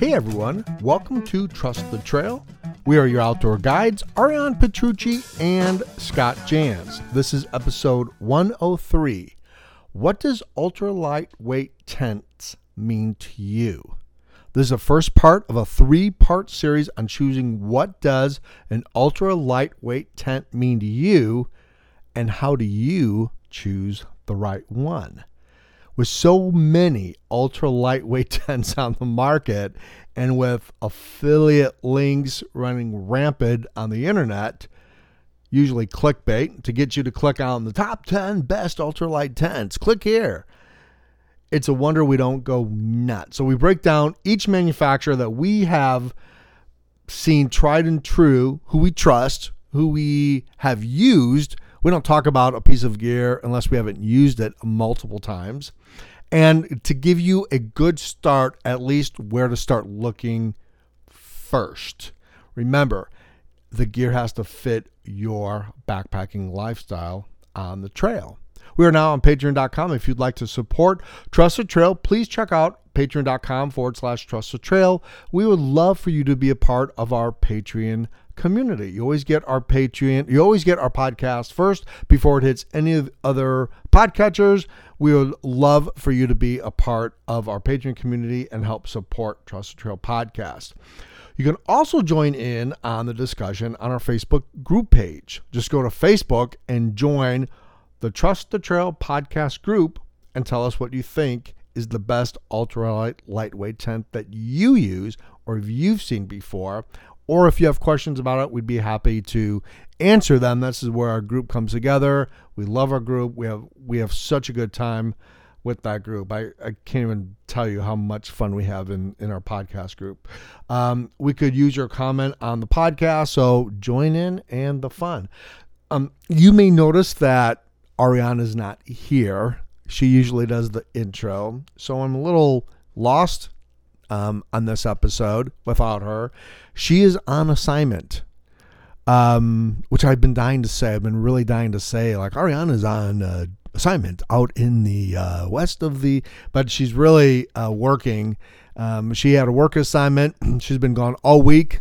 Hey everyone, welcome to Trust the Trail. We are your outdoor guides, Ariane Petrucci and Scott Jans. This is episode 103. What does ultra lightweight tents mean to you? This is the first part of a three-part series on choosing what does an ultra lightweight tent mean to you and how do you choose the right one with so many ultra lightweight tents on the market and with affiliate links running rampant on the internet, usually clickbait to get you to click on the top 10 best ultralight tents. Click here. It's a wonder we don't go nuts. So we break down each manufacturer that we have seen tried and true, who we trust, who we have used we don't talk about a piece of gear unless we haven't used it multiple times. And to give you a good start, at least where to start looking first. Remember, the gear has to fit your backpacking lifestyle on the trail. We are now on patreon.com. If you'd like to support Trust the Trail, please check out patreon.com forward slash trust the trail. We would love for you to be a part of our Patreon community. You always get our Patreon, you always get our podcast first before it hits any other podcatchers. We would love for you to be a part of our Patreon community and help support Trust the Trail podcast. You can also join in on the discussion on our Facebook group page. Just go to Facebook and join the Trust the Trail podcast group and tell us what you think is the best ultralight lightweight tent that you use or if you've seen before or if you have questions about it, we'd be happy to answer them. This is where our group comes together. We love our group. We have we have such a good time with that group. I, I can't even tell you how much fun we have in, in our podcast group. Um, we could use your comment on the podcast, so join in and the fun. Um, you may notice that Ariana is not here. She usually does the intro, so I'm a little lost um, on this episode without her. She is on assignment, um, which I've been dying to say. I've been really dying to say, like Ariana's on uh, assignment out in the uh, west of the, but she's really uh, working. Um, she had a work assignment. She's been gone all week.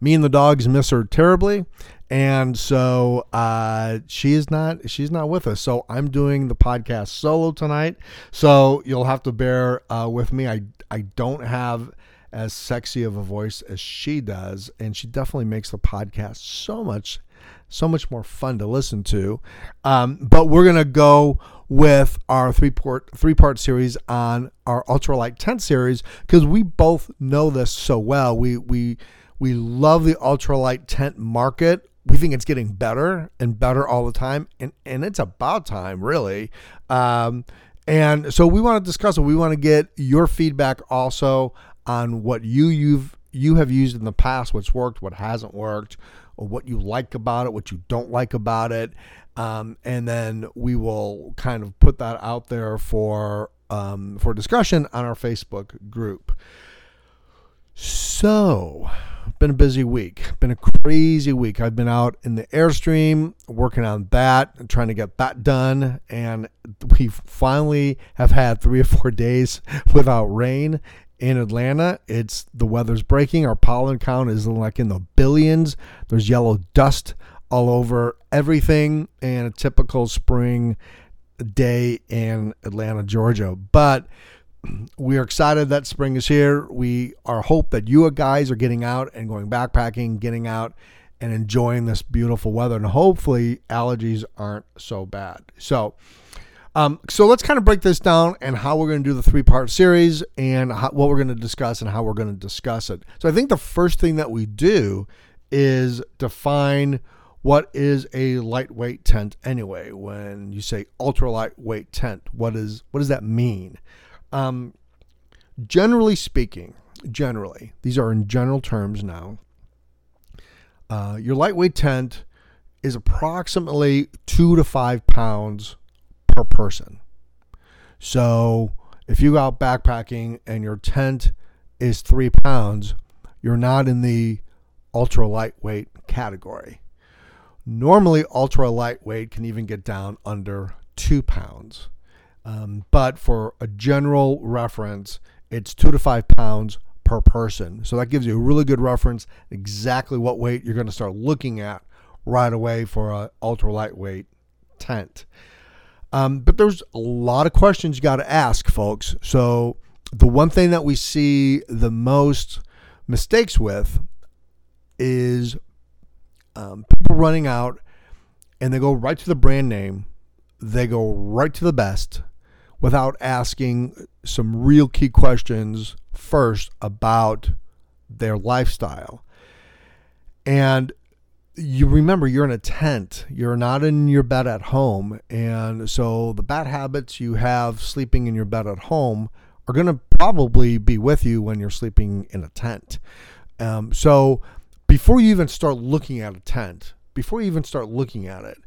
Me and the dogs miss her terribly, and so uh, she is not she's not with us. So I'm doing the podcast solo tonight. So you'll have to bear uh, with me. I I don't have as sexy of a voice as she does, and she definitely makes the podcast so much so much more fun to listen to. Um, but we're gonna go with our three part three part series on our ultralight tent series because we both know this so well. We we we love the ultralight tent market we think it's getting better and better all the time, and and it's about time, really. Um, and so we want to discuss it. We want to get your feedback also on what you you've you have used in the past, what's worked, what hasn't worked, or what you like about it, what you don't like about it, um, and then we will kind of put that out there for um, for discussion on our Facebook group. So been a busy week. Been a crazy week. I've been out in the Airstream working on that, trying to get that done. And we finally have had three or four days without rain in Atlanta. It's the weather's breaking. Our pollen count is like in the billions. There's yellow dust all over everything and a typical spring day in Atlanta, Georgia. But we are excited that spring is here. We are hope that you guys are getting out and going backpacking, getting out and enjoying this beautiful weather, and hopefully allergies aren't so bad. So, um, so let's kind of break this down and how we're going to do the three part series and how, what we're going to discuss and how we're going to discuss it. So, I think the first thing that we do is define what is a lightweight tent anyway. When you say ultra lightweight tent, what is what does that mean? Um, generally speaking, generally, these are in general terms now. Uh, your lightweight tent is approximately two to five pounds per person. So if you go out backpacking and your tent is three pounds, you're not in the ultra lightweight category. Normally, ultra lightweight can even get down under two pounds. Um, but for a general reference, it's two to five pounds per person. So that gives you a really good reference exactly what weight you're going to start looking at right away for an ultra lightweight tent. Um, but there's a lot of questions you got to ask, folks. So the one thing that we see the most mistakes with is um, people running out and they go right to the brand name, they go right to the best without asking some real key questions first about their lifestyle. And you remember you're in a tent, you're not in your bed at home. And so the bad habits you have sleeping in your bed at home are going to probably be with you when you're sleeping in a tent. Um, so before you even start looking at a tent, before you even start looking at it,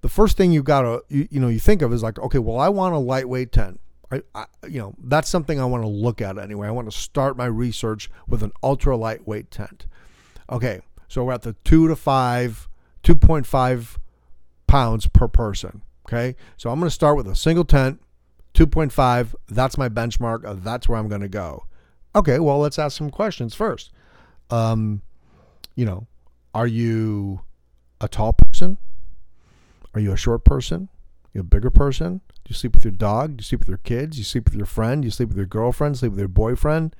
the first thing you've got to you, you know you think of is like, okay, well, I want a lightweight tent. I, I, you know that's something I want to look at anyway. I want to start my research with an ultra lightweight tent. Okay, so we're at the two to five, two point five pounds per person. Okay, so I'm going to start with a single tent, two point five. That's my benchmark. That's where I'm going to go. Okay, well let's ask some questions first. Um, you know, are you a tall person? Are you a short person? Are you a bigger person? Do you sleep with your dog? Do you sleep with your kids? Do you sleep with your friend? Do you sleep with your girlfriend? Sleep with your boyfriend?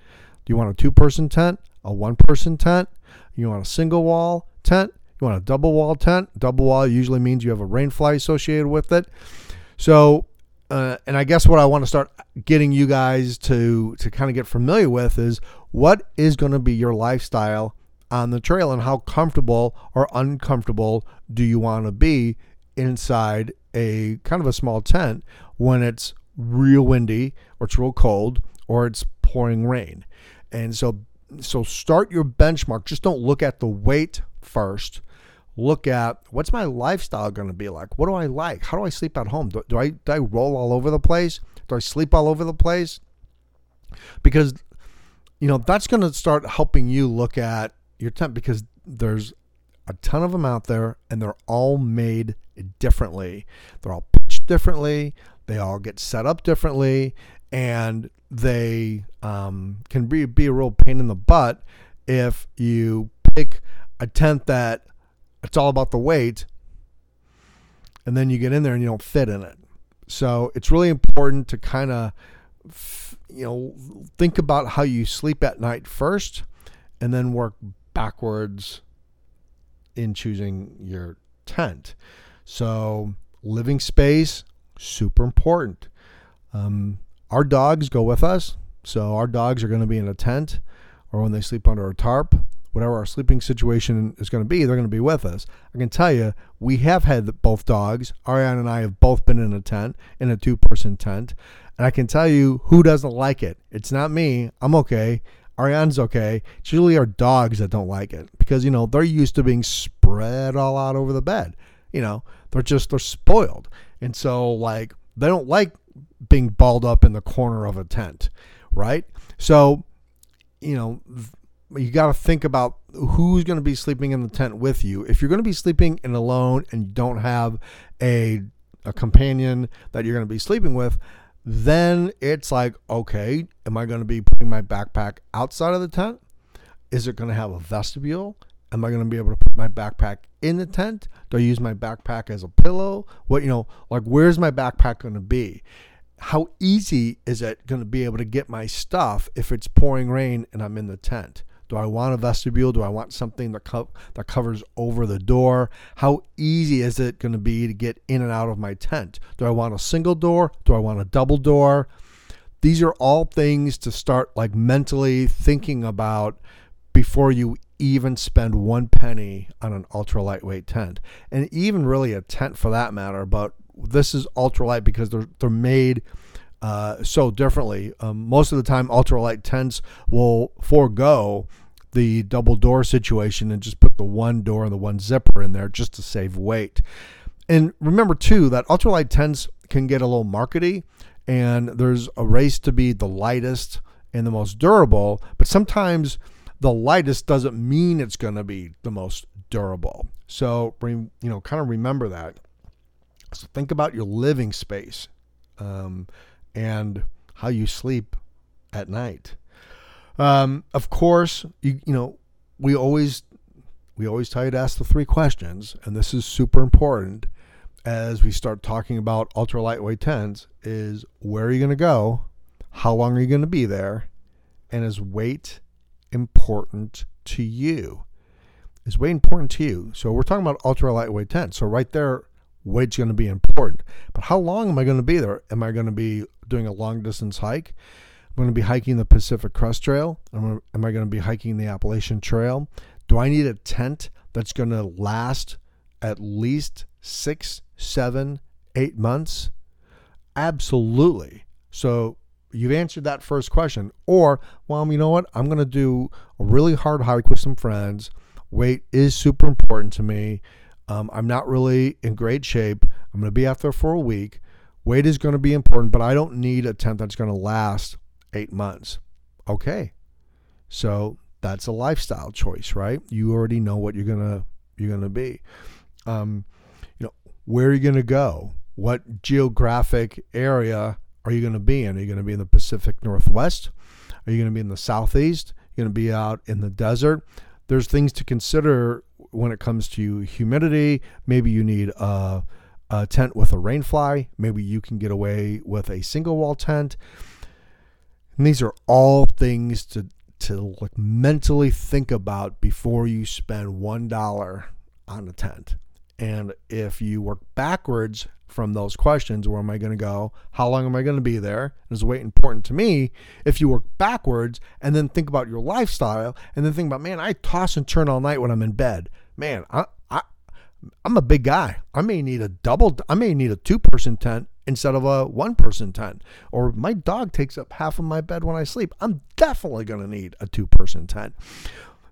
Do you want a two person tent? A one person tent? You want a single wall tent? You want a double wall tent? Double wall usually means you have a rainfly associated with it. So, uh, and I guess what I want to start getting you guys to to kind of get familiar with is what is going to be your lifestyle on the trail and how comfortable or uncomfortable do you want to be inside a kind of a small tent when it's real windy or it's real cold or it's pouring rain. And so so start your benchmark. Just don't look at the weight first. Look at what's my lifestyle going to be like? What do I like? How do I sleep at home? Do, do I do I roll all over the place? Do I sleep all over the place? Because you know that's going to start helping you look at your tent because there's a ton of them out there and they're all made differently. They're all pitched differently. They all get set up differently and they um, can be, be a real pain in the butt if you pick a tent that it's all about the weight and then you get in there and you don't fit in it. So it's really important to kind of you know think about how you sleep at night first and then work backwards in choosing your tent. So, living space, super important. Um, our dogs go with us. So, our dogs are going to be in a tent or when they sleep under a tarp, whatever our sleeping situation is going to be, they're going to be with us. I can tell you, we have had both dogs. Ariane and I have both been in a tent, in a two person tent. And I can tell you who doesn't like it. It's not me. I'm okay. Ariane's okay. It's usually our dogs that don't like it because, you know, they're used to being spread all out over the bed. You know, they're just, they're spoiled. And so, like, they don't like being balled up in the corner of a tent, right? So, you know, you got to think about who's going to be sleeping in the tent with you. If you're going to be sleeping in alone and you don't have a a companion that you're going to be sleeping with, then it's like, okay, am I going to be putting my backpack outside of the tent? Is it going to have a vestibule? Am I going to be able to put my backpack in the tent? Do I use my backpack as a pillow? What, you know, like where's my backpack going to be? How easy is it going to be able to get my stuff if it's pouring rain and I'm in the tent? Do I want a vestibule? Do I want something that co- that covers over the door? How easy is it going to be to get in and out of my tent? Do I want a single door? Do I want a double door? These are all things to start like mentally thinking about before you even spend one penny on an ultra lightweight tent. And even really a tent for that matter, but this is ultralight because they're they're made uh, so differently. Um, most of the time, ultralight tents will forego the double door situation and just put the one door and the one zipper in there just to save weight. And remember too that ultralight tents can get a little markety, and there's a race to be the lightest and the most durable, but sometimes the lightest doesn't mean it's going to be the most durable. So, you know, kind of remember that. So think about your living space. Um, and how you sleep at night. Um, of course, you you know we always we always tell you to ask the three questions, and this is super important as we start talking about ultra lightweight tents. Is where are you going to go? How long are you going to be there? And is weight important to you? Is weight important to you? So we're talking about ultra lightweight tents. So right there, weight's going to be important. But how long am I going to be there? Am I going to be doing a long distance hike? I'm going to be hiking the Pacific Crest Trail. Am I going to be hiking the Appalachian Trail? Do I need a tent that's going to last at least six, seven, eight months? Absolutely. So you've answered that first question. Or, well, you know what? I'm going to do a really hard hike with some friends. Weight is super important to me. Um, I'm not really in great shape. I'm going to be out there for a week. Weight is going to be important, but I don't need a tent that's going to last eight months. Okay. So that's a lifestyle choice, right? You already know what you're gonna you're gonna be. Um, you know, where are you gonna go? What geographic area are you gonna be in? Are you gonna be in the Pacific Northwest? Are you gonna be in the Southeast? You're gonna be out in the desert. There's things to consider when it comes to humidity. Maybe you need a, a tent with a rainfly. Maybe you can get away with a single wall tent. And these are all things to to like mentally think about before you spend one dollar on a tent. And if you work backwards from those questions, where am I going to go? How long am I going to be there? Is weight important to me? If you work backwards and then think about your lifestyle and then think about, man, I toss and turn all night when I'm in bed. Man, I, I I'm a big guy. I may need a double. I may need a two person tent instead of a one person tent. Or my dog takes up half of my bed when I sleep. I'm definitely going to need a two person tent.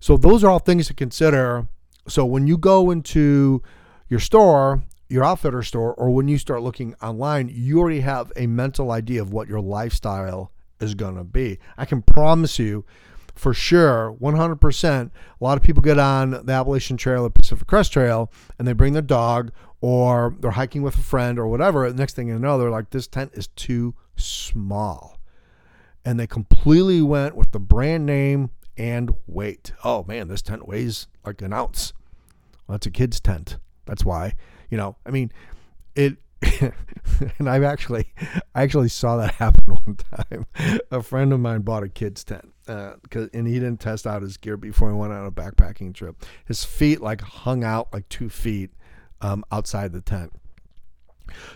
So those are all things to consider. So when you go into your store, your outfitter store, or when you start looking online, you already have a mental idea of what your lifestyle is going to be. I can promise you for sure, 100%. A lot of people get on the Appalachian Trail, or Pacific Crest Trail, and they bring their dog or they're hiking with a friend or whatever. The next thing you know, they're like, this tent is too small. And they completely went with the brand name and weight. Oh man, this tent weighs like an ounce. Well, that's a kid's tent. That's why, you know, I mean, it and I've actually, I actually saw that happen one time. A friend of mine bought a kid's tent, uh, cause, and he didn't test out his gear before he went on a backpacking trip. His feet like hung out like two feet um, outside the tent.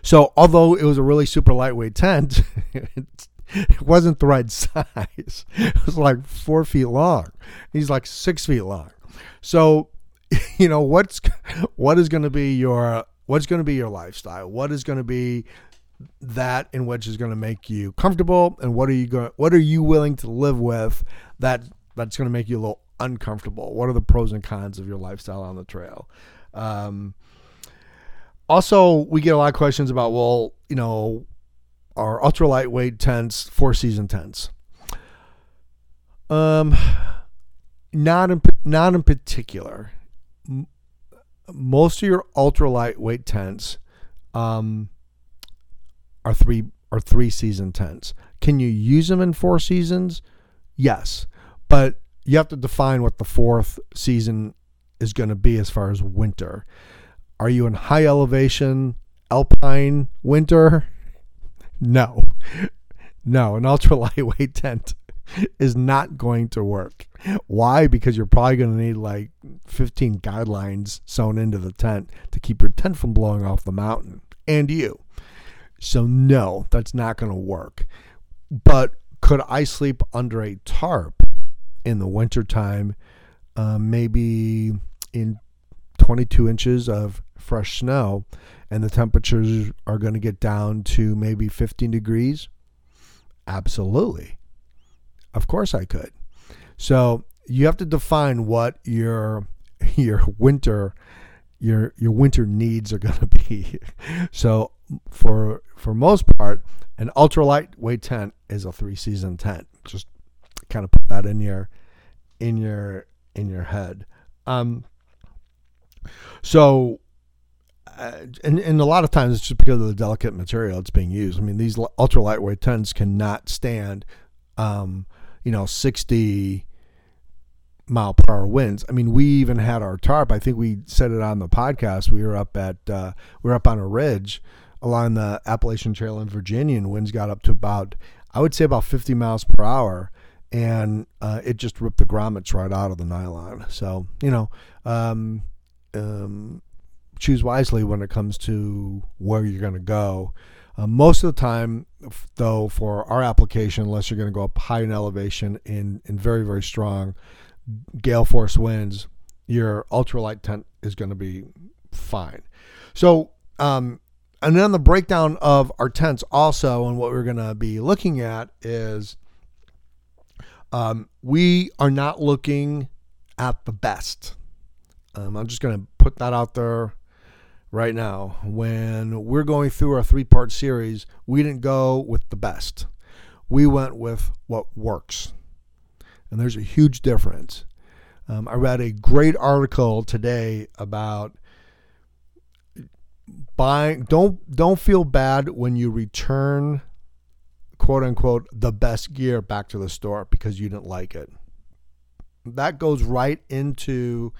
So, although it was a really super lightweight tent, it wasn't the right size. It was like four feet long. He's like six feet long. So, you know what's what is going to be your what's going to be your lifestyle? What is going to be that in which is going to make you comfortable, and what are you going? What are you willing to live with that that's going to make you a little uncomfortable? What are the pros and cons of your lifestyle on the trail? Um, also, we get a lot of questions about, well, you know, our ultra lightweight tents, four season tents. Um, not in not in particular. Most of your ultra lightweight tents, um, are three are three season tents. Can you use them in four seasons? Yes, but you have to define what the fourth season is going to be as far as winter. Are you in high elevation alpine winter? No. No, an ultra lightweight tent is not going to work. Why? Because you're probably going to need like 15 guidelines sewn into the tent to keep your tent from blowing off the mountain and you. So, no, that's not going to work. But could I sleep under a tarp in the wintertime? Uh, maybe in 22 inches of fresh snow and the temperatures are going to get down to maybe 15 degrees? Absolutely. Of course I could. So you have to define what your your winter your your winter needs are going to be. So for for most part, an ultra lightweight tent is a three season tent. Just kind of put that in your in your in your head. Um, so, uh, and, and a lot of times it's just because of the delicate material that's being used. I mean, these ultra lightweight tents cannot stand um, you know, 60 mile per hour winds. I mean, we even had our tarp. I think we said it on the podcast. We were up at uh, we were up on a ridge along the Appalachian Trail in Virginia, and winds got up to about I would say about 50 miles per hour, and uh, it just ripped the grommets right out of the nylon. So you know, um, um, choose wisely when it comes to where you're going to go. Uh, most of the time, though, for our application, unless you're going to go up high in elevation in, in very, very strong gale force winds, your ultralight tent is going to be fine. So, um, and then the breakdown of our tents also, and what we're going to be looking at is um, we are not looking at the best. Um, I'm just going to put that out there right now. When we're going through our three part series, we didn't go with the best. We went with what works. And there's a huge difference. Um, I read a great article today about buying don't don't feel bad when you return quote unquote the best gear back to the store because you didn't like it. That goes right into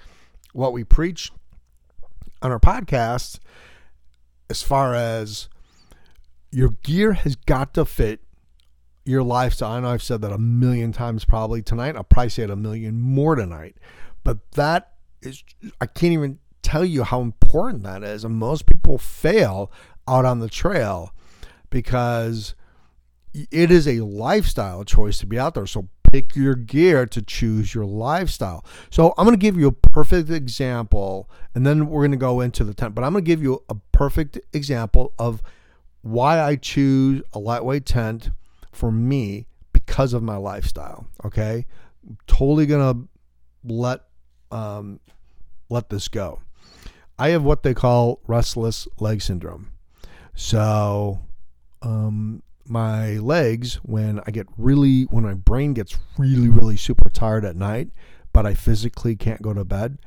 what we preach on our podcast as far as your gear has got to fit your lifestyle. I know I've said that a million times probably tonight. I'll probably say it a million more tonight. But that is, I can't even tell you how important that is. And most people fail out on the trail because it is a lifestyle choice to be out there. So pick your gear to choose your lifestyle. So I'm going to give you a perfect example and then we're going to go into the tent, but I'm going to give you a perfect example of why I choose a lightweight tent for me because of my lifestyle. Okay. I'm totally going to let, um, let this go. I have what they call restless leg syndrome. So, um, my legs when I get really, when my brain gets really, really super tired at night, but I physically can't go to bed,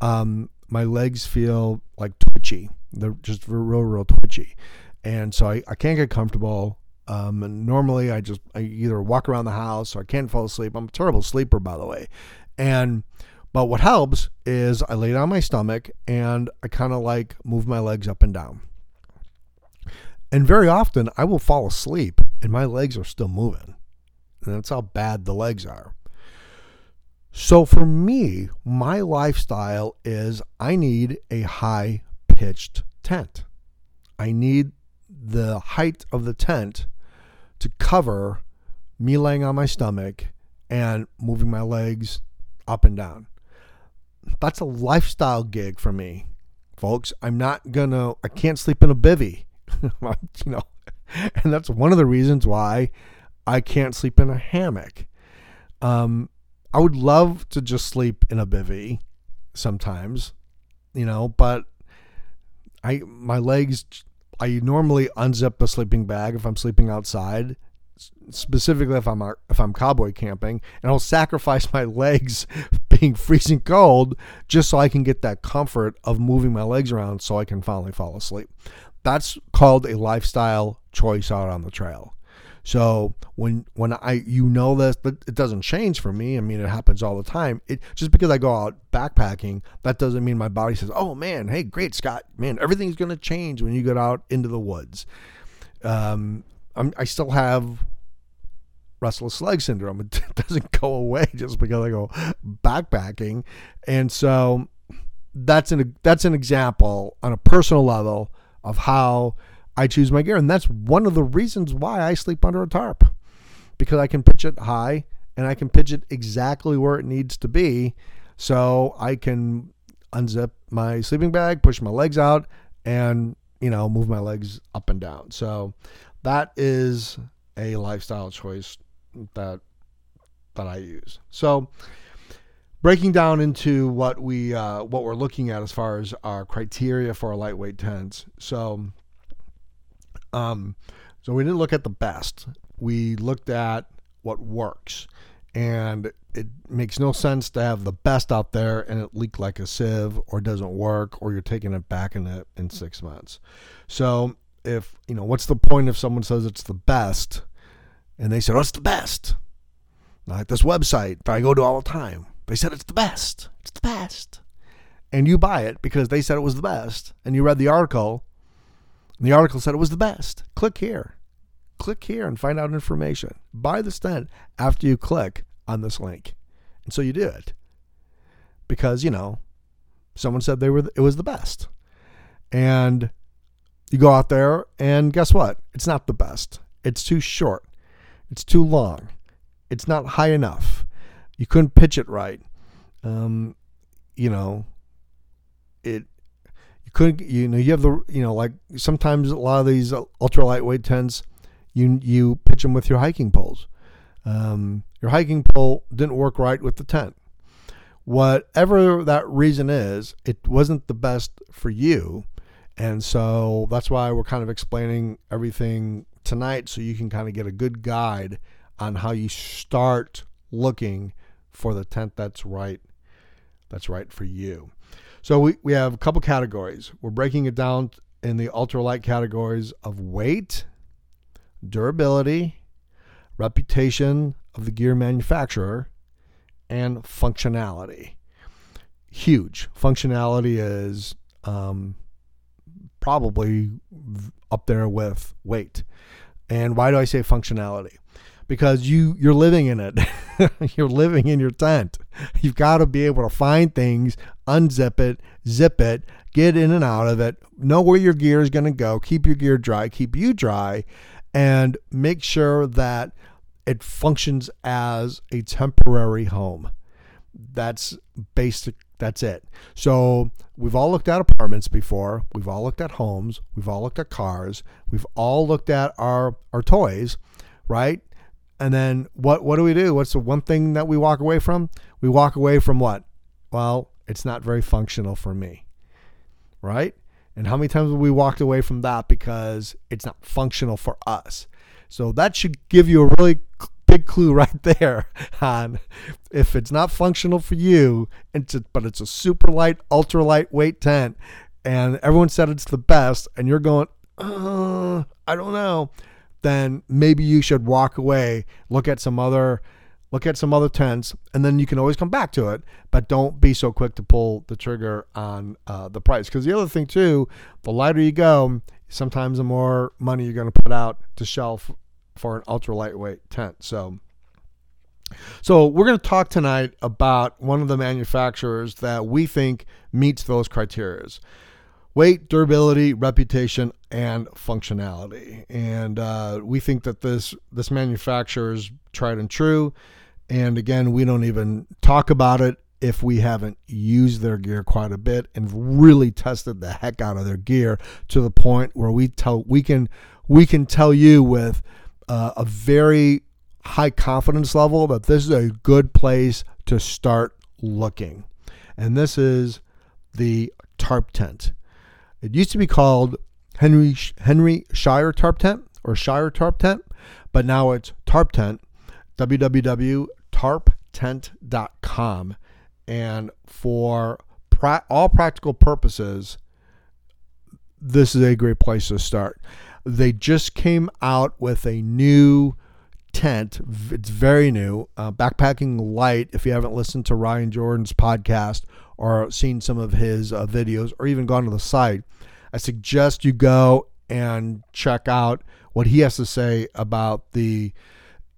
um, my legs feel like twitchy. They're just real, real twitchy. And so I, I can't get comfortable. Um, and normally I just, I either walk around the house or I can't fall asleep. I'm a terrible sleeper, by the way. And, but what helps is I lay down my stomach and I kind of like move my legs up and down. And very often I will fall asleep and my legs are still moving. And that's how bad the legs are. So for me, my lifestyle is I need a high pitched tent. I need the height of the tent to cover me laying on my stomach and moving my legs up and down. That's a lifestyle gig for me, folks. I'm not gonna, I can't sleep in a bivy. you know, and that's one of the reasons why I can't sleep in a hammock. Um, I would love to just sleep in a bivy sometimes, you know, but I my legs I normally unzip the sleeping bag if I'm sleeping outside, specifically if I'm if I'm cowboy camping, and I'll sacrifice my legs being freezing cold just so I can get that comfort of moving my legs around so I can finally fall asleep. That's called a lifestyle choice out on the trail. So when when I you know this, but it doesn't change for me. I mean, it happens all the time. It just because I go out backpacking, that doesn't mean my body says, "Oh man, hey, great Scott, man, everything's going to change when you get out into the woods." Um, I'm, I still have restless leg syndrome. It doesn't go away just because I go backpacking, and so that's an that's an example on a personal level of how I choose my gear. And that's one of the reasons why I sleep under a tarp because I can pitch it high and I can pitch it exactly where it needs to be. So I can unzip my sleeping bag, push my legs out, and, you know, move my legs up and down. So that is a lifestyle choice that that I use. So breaking down into what we uh, what we're looking at as far as our criteria for a lightweight tents. So, um, so we didn't look at the best. We looked at what works, and it makes no sense to have the best out there and it leak like a sieve or doesn't work or you're taking it back in it in six months. So if you know what's the point if someone says it's the best and they said, "What's oh, the best?" like this website that I go to all the time. They said it's the best. It's the best. And you buy it because they said it was the best. And you read the article. And the article said it was the best. Click here. Click here and find out information. Buy the stent after you click on this link. And so you do it. Because, you know, someone said they were it was the best. And you go out there and guess what? It's not the best. It's too short. It's too long. It's not high enough. You couldn't pitch it right. Um, you know, it you couldn't you know you have the you know like sometimes a lot of these ultra lightweight tents you you pitch them with your hiking poles. Um, your hiking pole didn't work right with the tent. Whatever that reason is, it wasn't the best for you. And so that's why we're kind of explaining everything tonight so you can kind of get a good guide on how you start looking for the tent that's right that's right for you. So we, we have a couple categories. We're breaking it down in the ultralight categories of weight, durability, reputation of the gear manufacturer, and functionality. Huge. Functionality is um, probably up there with weight. And why do I say functionality? Because you you're living in it. you're living in your tent. You've got to be able to find things, unzip it, zip it, get in and out of it, know where your gear is going to go, keep your gear dry, keep you dry, and make sure that it functions as a temporary home. That's basic that's it. So we've all looked at apartments before. We've all looked at homes. We've all looked at cars. We've all looked at our our toys, right? And then what what do we do? What's the one thing that we walk away from? We walk away from what? Well, it's not very functional for me. Right? And how many times have we walked away from that because it's not functional for us? So that should give you a really big clue right there on if it's not functional for you, it's a, but it's a super light, ultra lightweight tent, and everyone said it's the best, and you're going, uh, I don't know, then maybe you should walk away, look at some other look at some other tents, and then you can always come back to it. But don't be so quick to pull the trigger on uh, the price. Because the other thing too, the lighter you go, sometimes the more money you're going to put out to shelf for an ultra lightweight tent. So, so we're going to talk tonight about one of the manufacturers that we think meets those criteria: weight, durability, reputation, and functionality. And uh, we think that this this manufacturer is tried and true. And again, we don't even talk about it if we haven't used their gear quite a bit and really tested the heck out of their gear to the point where we tell we can we can tell you with uh, a very high confidence level that this is a good place to start looking. And this is the tarp tent. It used to be called Henry Henry Shire tarp tent or Shire tarp tent, but now it's tarp tent. www.tarptent.com, and for pra- all practical purposes, this is a great place to start. They just came out with a new tent. It's very new. Uh, Backpacking Light, if you haven't listened to Ryan Jordan's podcast or seen some of his uh, videos or even gone to the site, I suggest you go and check out what he has to say about the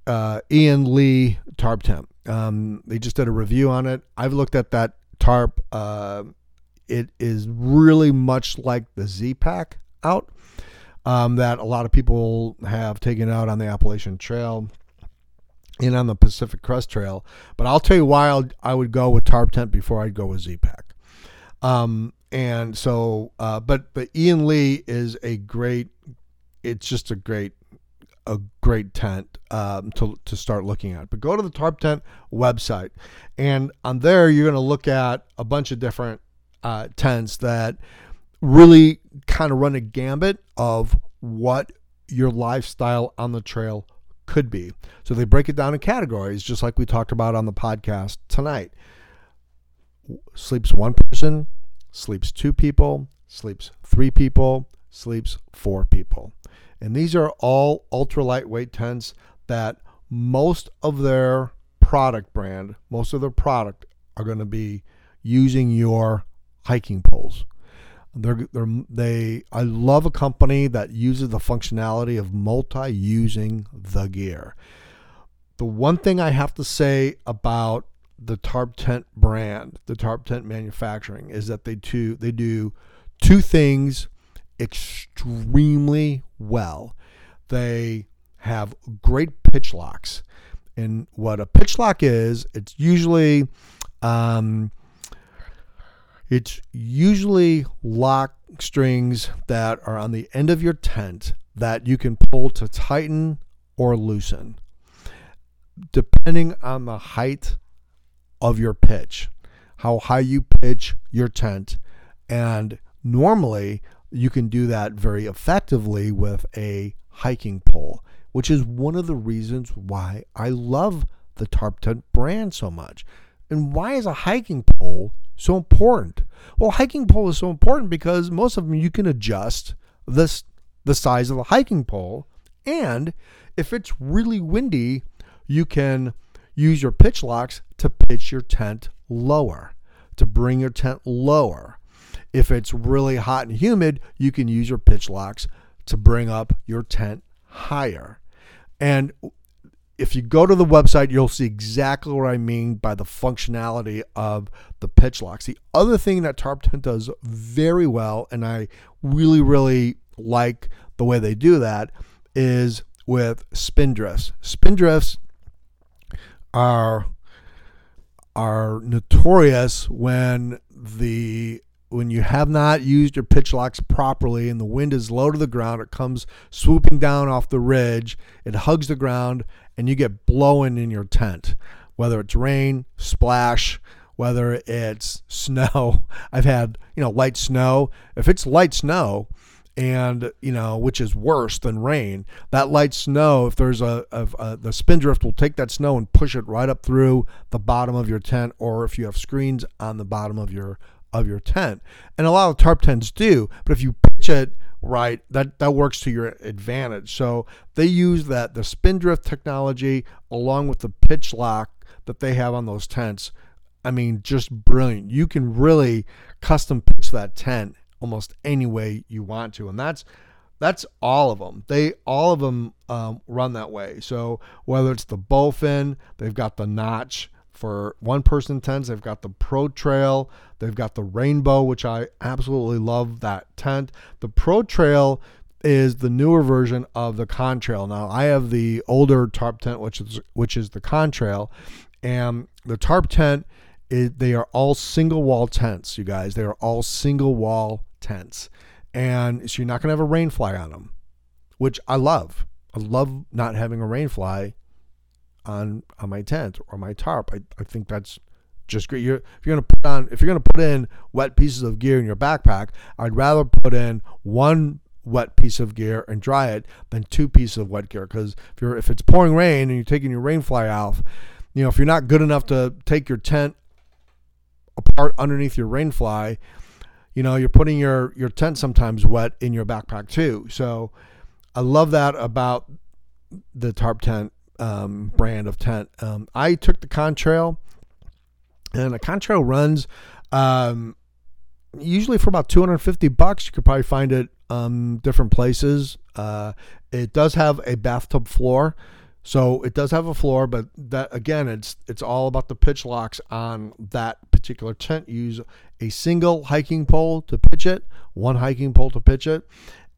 uh, Aeon Li tarp tent. Um, they just did a review on it. I've looked at that tarp. Uh, it is really much like the Z Pack out um, that a lot of people have taken out on the Appalachian Trail and on the Pacific Crest Trail. But I'll tell you why I'll, I would go with Tarp Tent before I'd go with Z-Pack. Um, and so, uh, but but Aeon Li is a great. It's just a great a great tent um, to, to start looking at. But go to the Tarp Tent website, and on there you're going to look at a bunch of different uh, tents that really kind of run a gambit of what your lifestyle on the trail could be. So they break it down in categories, just like we talked about on the podcast tonight. Sleeps one person, sleeps two people, sleeps three people, sleeps four people. And these are all ultra lightweight tents that most of their product brand, most of their product are going to be using your hiking poles. They're, they're, they, I love a company that uses the functionality of multi using the gear. The one thing I have to say about the Tarp Tent brand, the Tarp Tent manufacturing, is that they do, they do two things extremely well. They have great pitch locks. And what a pitch lock is, it's usually um, it's usually lock strings that are on the end of your tent that you can pull to tighten or loosen, depending on the height of your pitch, how high you pitch your tent. And normally, you can do that very effectively with a hiking pole, which is one of the reasons why I love the Tarp Tent brand so much. And why is a hiking pole so important? Well, hiking pole is so important because most of them you can adjust this the size of the hiking pole, and if it's really windy, you can use your pitch locks to pitch your tent lower, to bring your tent lower. If it's really hot and humid, you can use your pitch locks to bring up your tent higher. And if you go to the website, you'll see exactly what I mean by the functionality of the pitch locks. The other thing that Tarp Tent does very well, and I really, really like the way they do that, is with spindrifts. Spindrifts are are notorious when the when you have not used your pitch locks properly and the wind is low to the ground, it comes swooping down off the ridge, it hugs the ground, and you get blowing in your tent. Whether it's rain, splash, whether it's snow. I've had, you know, light snow. If it's light snow, and you know which is worse than rain that light snow if there's a, a, a, the spindrift will take that snow and push it right up through the bottom of your tent or if you have screens on the bottom of your of your tent. And a lot of tarp tents do, but if you pitch it right, that, that works to your advantage. So they use that the spindrift technology along with the pitch lock that they have on those tents. I mean, just brilliant. You can really custom pitch that tent almost any way you want to, and that's that's all of them. They all of them um, run that way. So whether it's the bowfin, they've got the notch for one person tents. They've got the Pro Trail. They've got the Rainbow, which I absolutely love that tent. The Pro Trail is the newer version of the Contrail. Now I have the older tarp tent, which is which is the Contrail, and the tarp tent. Is, they are all single wall tents, you guys. They are all single wall tents, and so you're not gonna have a rain fly on them, which I love. I love not having a rain fly on on my tent or my tarp. I, I think that's just great. You're, if you're gonna put on if you're gonna put in wet pieces of gear in your backpack, I'd rather put in one wet piece of gear and dry it than two pieces of wet gear. Because if you're if it's pouring rain and you're taking your rain fly off, you know if you're not good enough to take your tent apart underneath your rain fly, you know you're putting your your tent sometimes wet in your backpack too. So I love that about the tarp tent um, brand of tent. Um, I took the Contrail, and the Contrail runs um, usually for about 250 bucks. You could probably find it um, different places. Uh, it does have a bathtub floor. So it does have a floor, but that again, it's it's all about the pitch locks on that particular tent. use a single hiking pole to pitch it, one hiking pole to pitch it,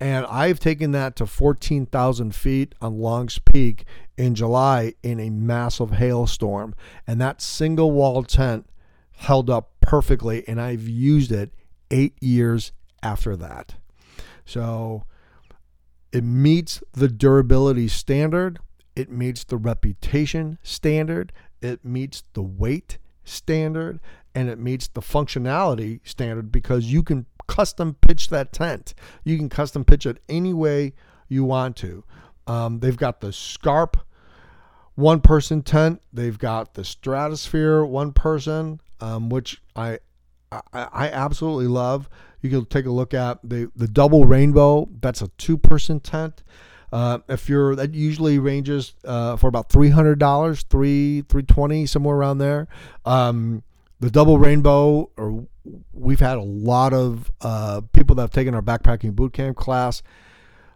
and I've taken that to 14,000 feet on Long's Peak in July in a massive hailstorm. And that single wall tent held up perfectly, and I've used it eight years after that. So it meets the durability standard, it meets the reputation standard, it meets the weight standard, and it meets the functionality standard because you can custom pitch that tent. You can custom pitch it any way you want to. Um, they've got the Scarp one person tent. They've got the Stratospire one person, um, which I, I, I absolutely love. You can take a look at the the double rainbow. That's a two person tent. Uh, if you're that usually ranges uh, for about three hundred dollars, three three twenty somewhere around there. Um, the double rainbow, or we've had a lot of uh, people that have taken our backpacking boot camp class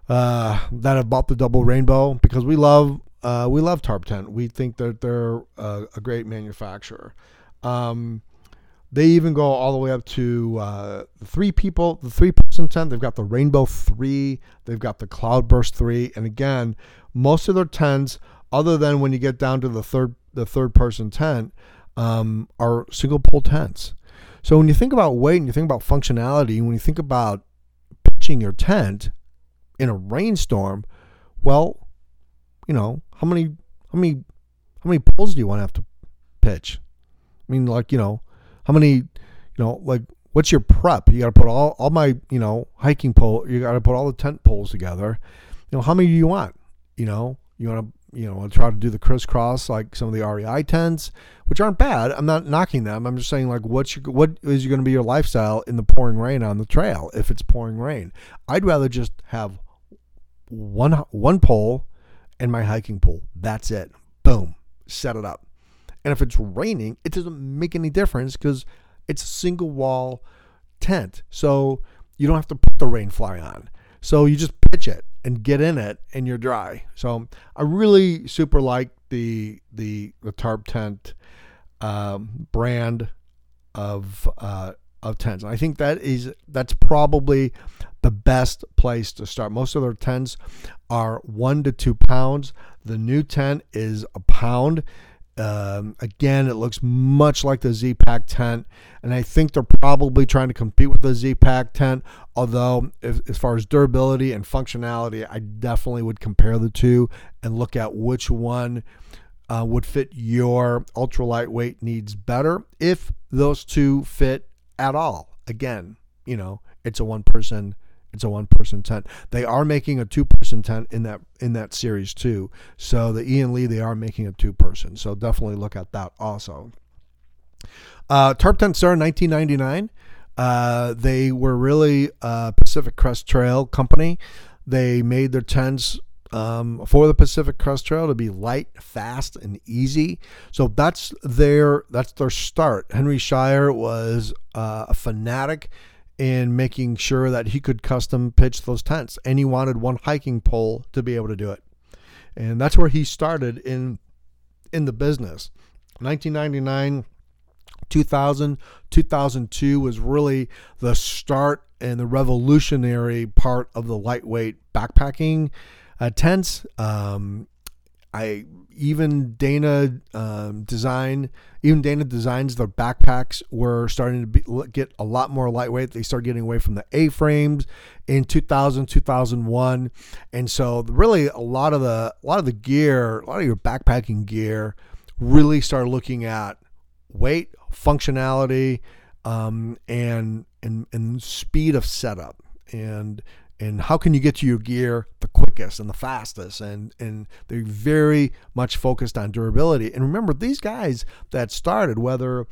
uh, that have bought the double rainbow because we love uh, we love Tarp Tent. We think that they're a, great manufacturer. Um, they even go all the way up to uh, three people, the three person tent. They've got the Rainbow 3, they've got the Cloudburst 3. And again, most of their tents, other than when you get down to the third the third person tent, um, are single pole tents. So when you think about weight and you think about functionality, when you think about pitching your tent in a rainstorm, well, you know, how many how many how many poles do you want to have to pitch? I mean, like, you know, how many, you know, like what's your prep? You got to put all, all my, you know, hiking pole, you got to put all the tent poles together. You know, how many do you want? You know, you want to, you know, I try to do the crisscross like some of the REI tents, which aren't bad. I'm not knocking them. I'm just saying like what's your, what is going to be your lifestyle in the pouring rain on the trail if it's pouring rain. I'd rather just have one one pole and my hiking pole. That's it. Boom. Set it up. And if it's raining, it doesn't make any difference because it's a single wall tent. So you don't have to put the rain fly on. So you just pitch it and get in it and you're dry. So I really super like the the the tarp tent um, brand of uh, of tents. And I think that is that's probably the best place to start. Most of their tents are one to two pounds. The new tent is a pound. Um, again, it looks much like the Z Pack tent, and I think they're probably trying to compete with the Z Pack tent. Although, if, as far as durability and functionality, I definitely would compare the two and look at which one uh, would fit your ultra lightweight needs better. If those two fit at all, again, you know, it's a one person it's a one person tent. They are making a two person tent in that in that series too. So the Aeon Li they are making a two person. So definitely look at that also. Uh, Tarp Tent Star 1999. Uh, they were really a Pacific Crest Trail company. They made their tents um, for the Pacific Crest Trail to be light, fast, and easy. So that's their that's their start. Henry Shire was uh, a fanatic in making sure that he could custom pitch those tents. And he wanted one hiking pole to be able to do it. And that's where he started in in the business. 1999, 2000, 2002 was really the start and the revolutionary part of the lightweight backpacking uh, tents. Um, I even Dana um, design, even Dana designs their backpacks were starting to be, get a lot more lightweight. They started getting away from the A frames in 2000, 2001, and so really a lot of the a lot of the gear, a lot of your backpacking gear, really started looking at weight, functionality, um, and and and speed of setup and and how can you get to your gear the quickest and the fastest and and they're very much focused on durability and remember these guys that started whether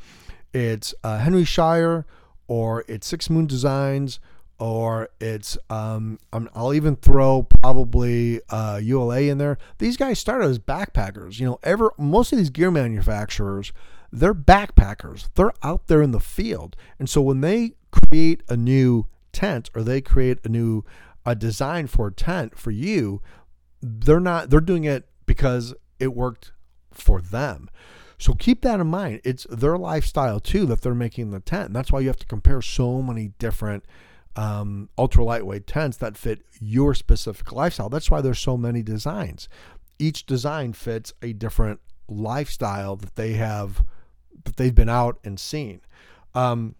it's uh, henry shire or it's six moon designs or it's um, I'll even throw probably uh, ULA in there. These guys started as backpackers. You know, ever most of these gear manufacturers, they're backpackers. They're out there in the field, and so when they create a new tent or they create a new a design for a tent for you, they're not they're doing it because it worked for them. So keep that in mind. It's their lifestyle too that they're making the tent. And that's why you have to compare so many different um, ultra lightweight tents that fit your specific lifestyle. That's why there's so many designs. Each design fits a different lifestyle that they have that they've been out and seen. Um,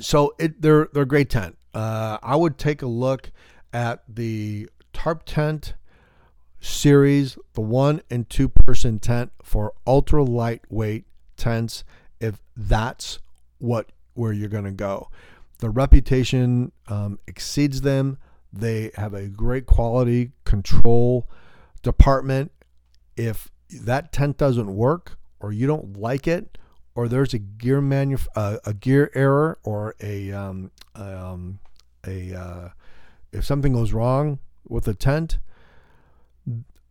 so it, they're they're a great tent. Uh, I would take a look at the tarp tent series, the one and two person tent for ultra lightweight tents. If that's what where you're going to go, the reputation um, exceeds them. They have a great quality control department. If that tent doesn't work or you don't like it or there's a gear manuf- uh, a gear error or a um, um, a uh, if something goes wrong with the tent,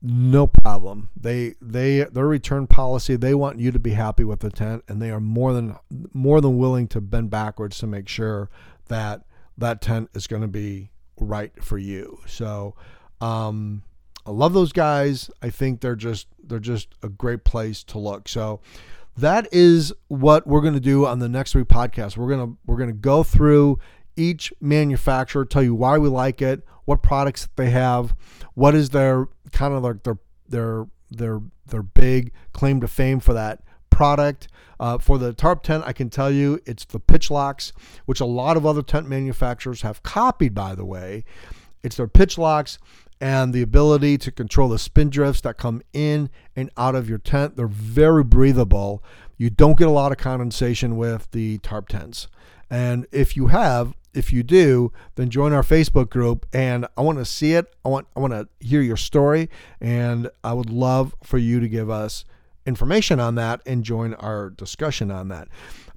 no problem. They they their return policy. They want you to be happy with the tent, and they are more than more than willing to bend backwards to make sure that that tent is going to be right for you. So, um, I love those guys. I think they're just they're just a great place to look. So that is what we're going to do on the next three podcasts. We're going to we're going to go through each manufacturer, tell you why we like it, what products they have, what is their kind of like their their their their big claim to fame for that product. Uh, for the tarp tent, I can tell you it's the pitch locks, which a lot of other tent manufacturers have copied, by the way. It's their pitch locks and the ability to control the spin drifts that come in and out of your tent. They're very breathable. You don't get a lot of condensation with the tarp tents. And if you have, if you do, then join our Facebook group and I want to see it. I want I want to hear your story and I would love for you to give us information on that and join our discussion on that.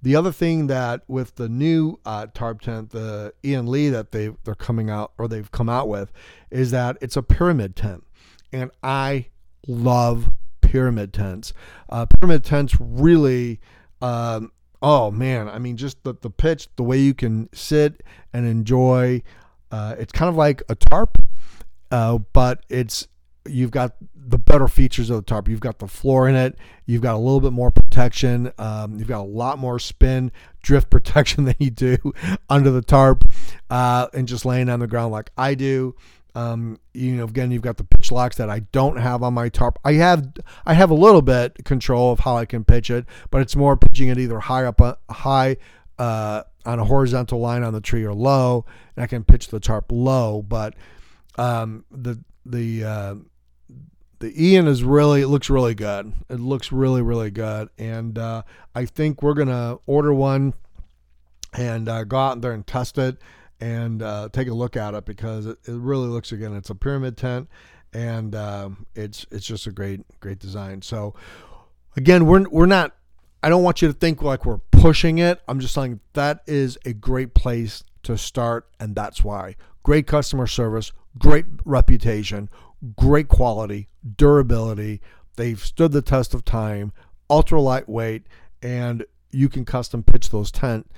The other thing that with the new uh, tarp tent, the Aeon Li that they they're coming out or they've come out with, is that it's a pyramid tent, and I love pyramid tents. Uh, pyramid tents really. Um, oh man, I mean, just the, the pitch, the way you can sit and enjoy. Uh, it's kind of like a tarp, uh, but it's you've got the better features of the tarp. You've got the floor in it. You've got a little bit more protection. Um, you've got a lot more spin drift protection than you do under the tarp, uh, and just laying on the ground like I do. Um, you know, again, you've got the pitch locks that I don't have on my tarp. I have, I have a little bit control of how I can pitch it, but it's more pitching it either high up, uh, high uh, on a horizontal line on the tree or low, and I can pitch the tarp low. But um, the the uh, the Aeon is really it looks really good. It looks really really good, and uh, I think we're gonna order one and uh, go out there and test it and uh, take a look at it because it, it, really looks again. It's a pyramid tent, and um, it's it's just a great great design. So again, we're we're not. I don't want you to think like we're pushing it. I'm just saying that is a great place to start, and that's why great customer service, great reputation, great quality, durability. They've stood the test of time, ultra lightweight, and you can custom pitch those tent.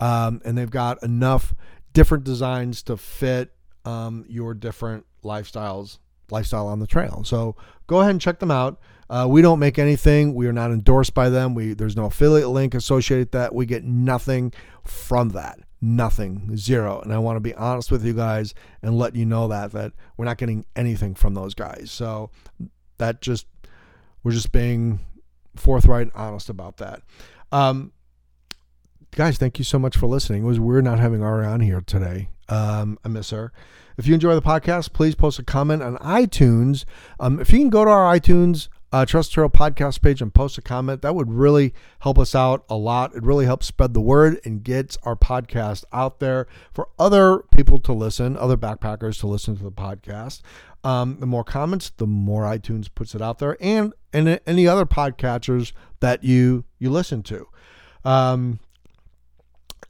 Um, and they've got enough different designs to fit um, your different lifestyles, lifestyle on the trail. So go ahead and check them out. Uh, we don't make anything. We are not endorsed by them. We there's no affiliate link associated with that. We get nothing from that nothing, zero. And I want to be honest with you guys and let you know that that we're not getting anything from those guys. So that just we're just being forthright and honest about that. Um, guys, thank you so much for listening. It was weird not having Ari on here today. Um, I miss her. If you enjoy the podcast, please post a comment on iTunes. Um, if you can go to our iTunes uh, Trust Trail podcast page and post a comment. That would really help us out a lot. It really helps spread the word and gets our podcast out there for other people to listen, other backpackers to listen to the podcast. Um, the more comments, the more iTunes puts it out there, and and any other podcatchers that you you listen to. Um,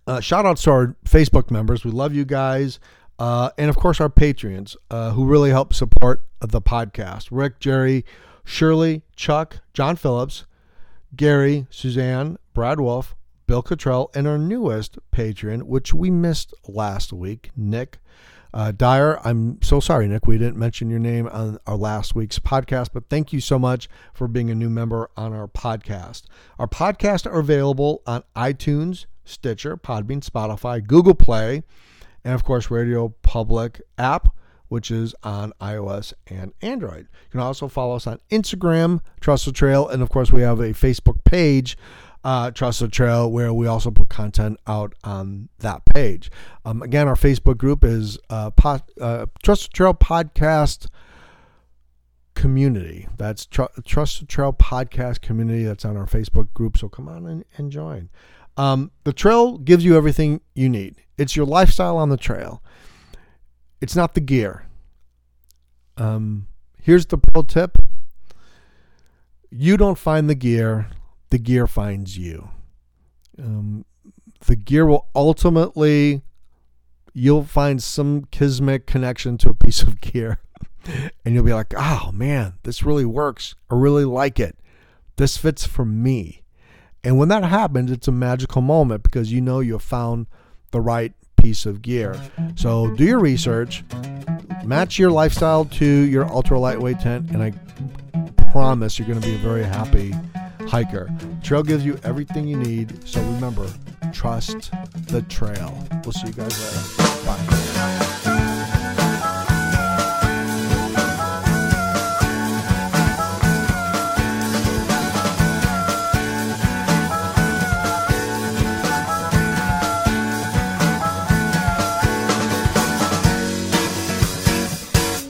uh, shout outs to our Facebook members. We love you guys. Uh, and of course, our Patreons uh, who really help support the podcast. Rick, Jerry, Shirley, Chuck, John Phillips, Gary, Suzanne, Brad Wolf, Bill Cottrell, and our newest patron, which we missed last week, Nick uh, Dyer. I'm so sorry, Nick. We didn't mention your name on our last week's podcast, but thank you so much for being a new member on our podcast. Our podcasts are available on iTunes, Stitcher, Podbean, Spotify, Google Play, and of course, Radio Public app which is on iOS and Android. You can also follow us on Instagram, Trust the Trail, and of course, we have a Facebook page, uh, Trust the Trail, where we also put content out on that page. Um, again, our Facebook group is uh, uh, Trust the Trail Podcast Community. That's Tr- Trust the Trail Podcast Community. That's on our Facebook group. So come on and, and join. Um, the trail gives you everything you need. It's your lifestyle on the trail it's not the gear. Um, here's the pro tip you don't find the gear, the gear finds you. Um, the gear will ultimately, you'll find some kismet connection to a piece of gear. and you'll be like, oh man, this really works. I really like it. This fits for me. And when that happens, it's a magical moment because you know you've found the right piece of gear. So do your research, match your lifestyle to your ultra lightweight tent, and I promise you're going to be a very happy hiker. Trail gives you everything you need. So remember, trust the trail. We'll see you guys later. Bye.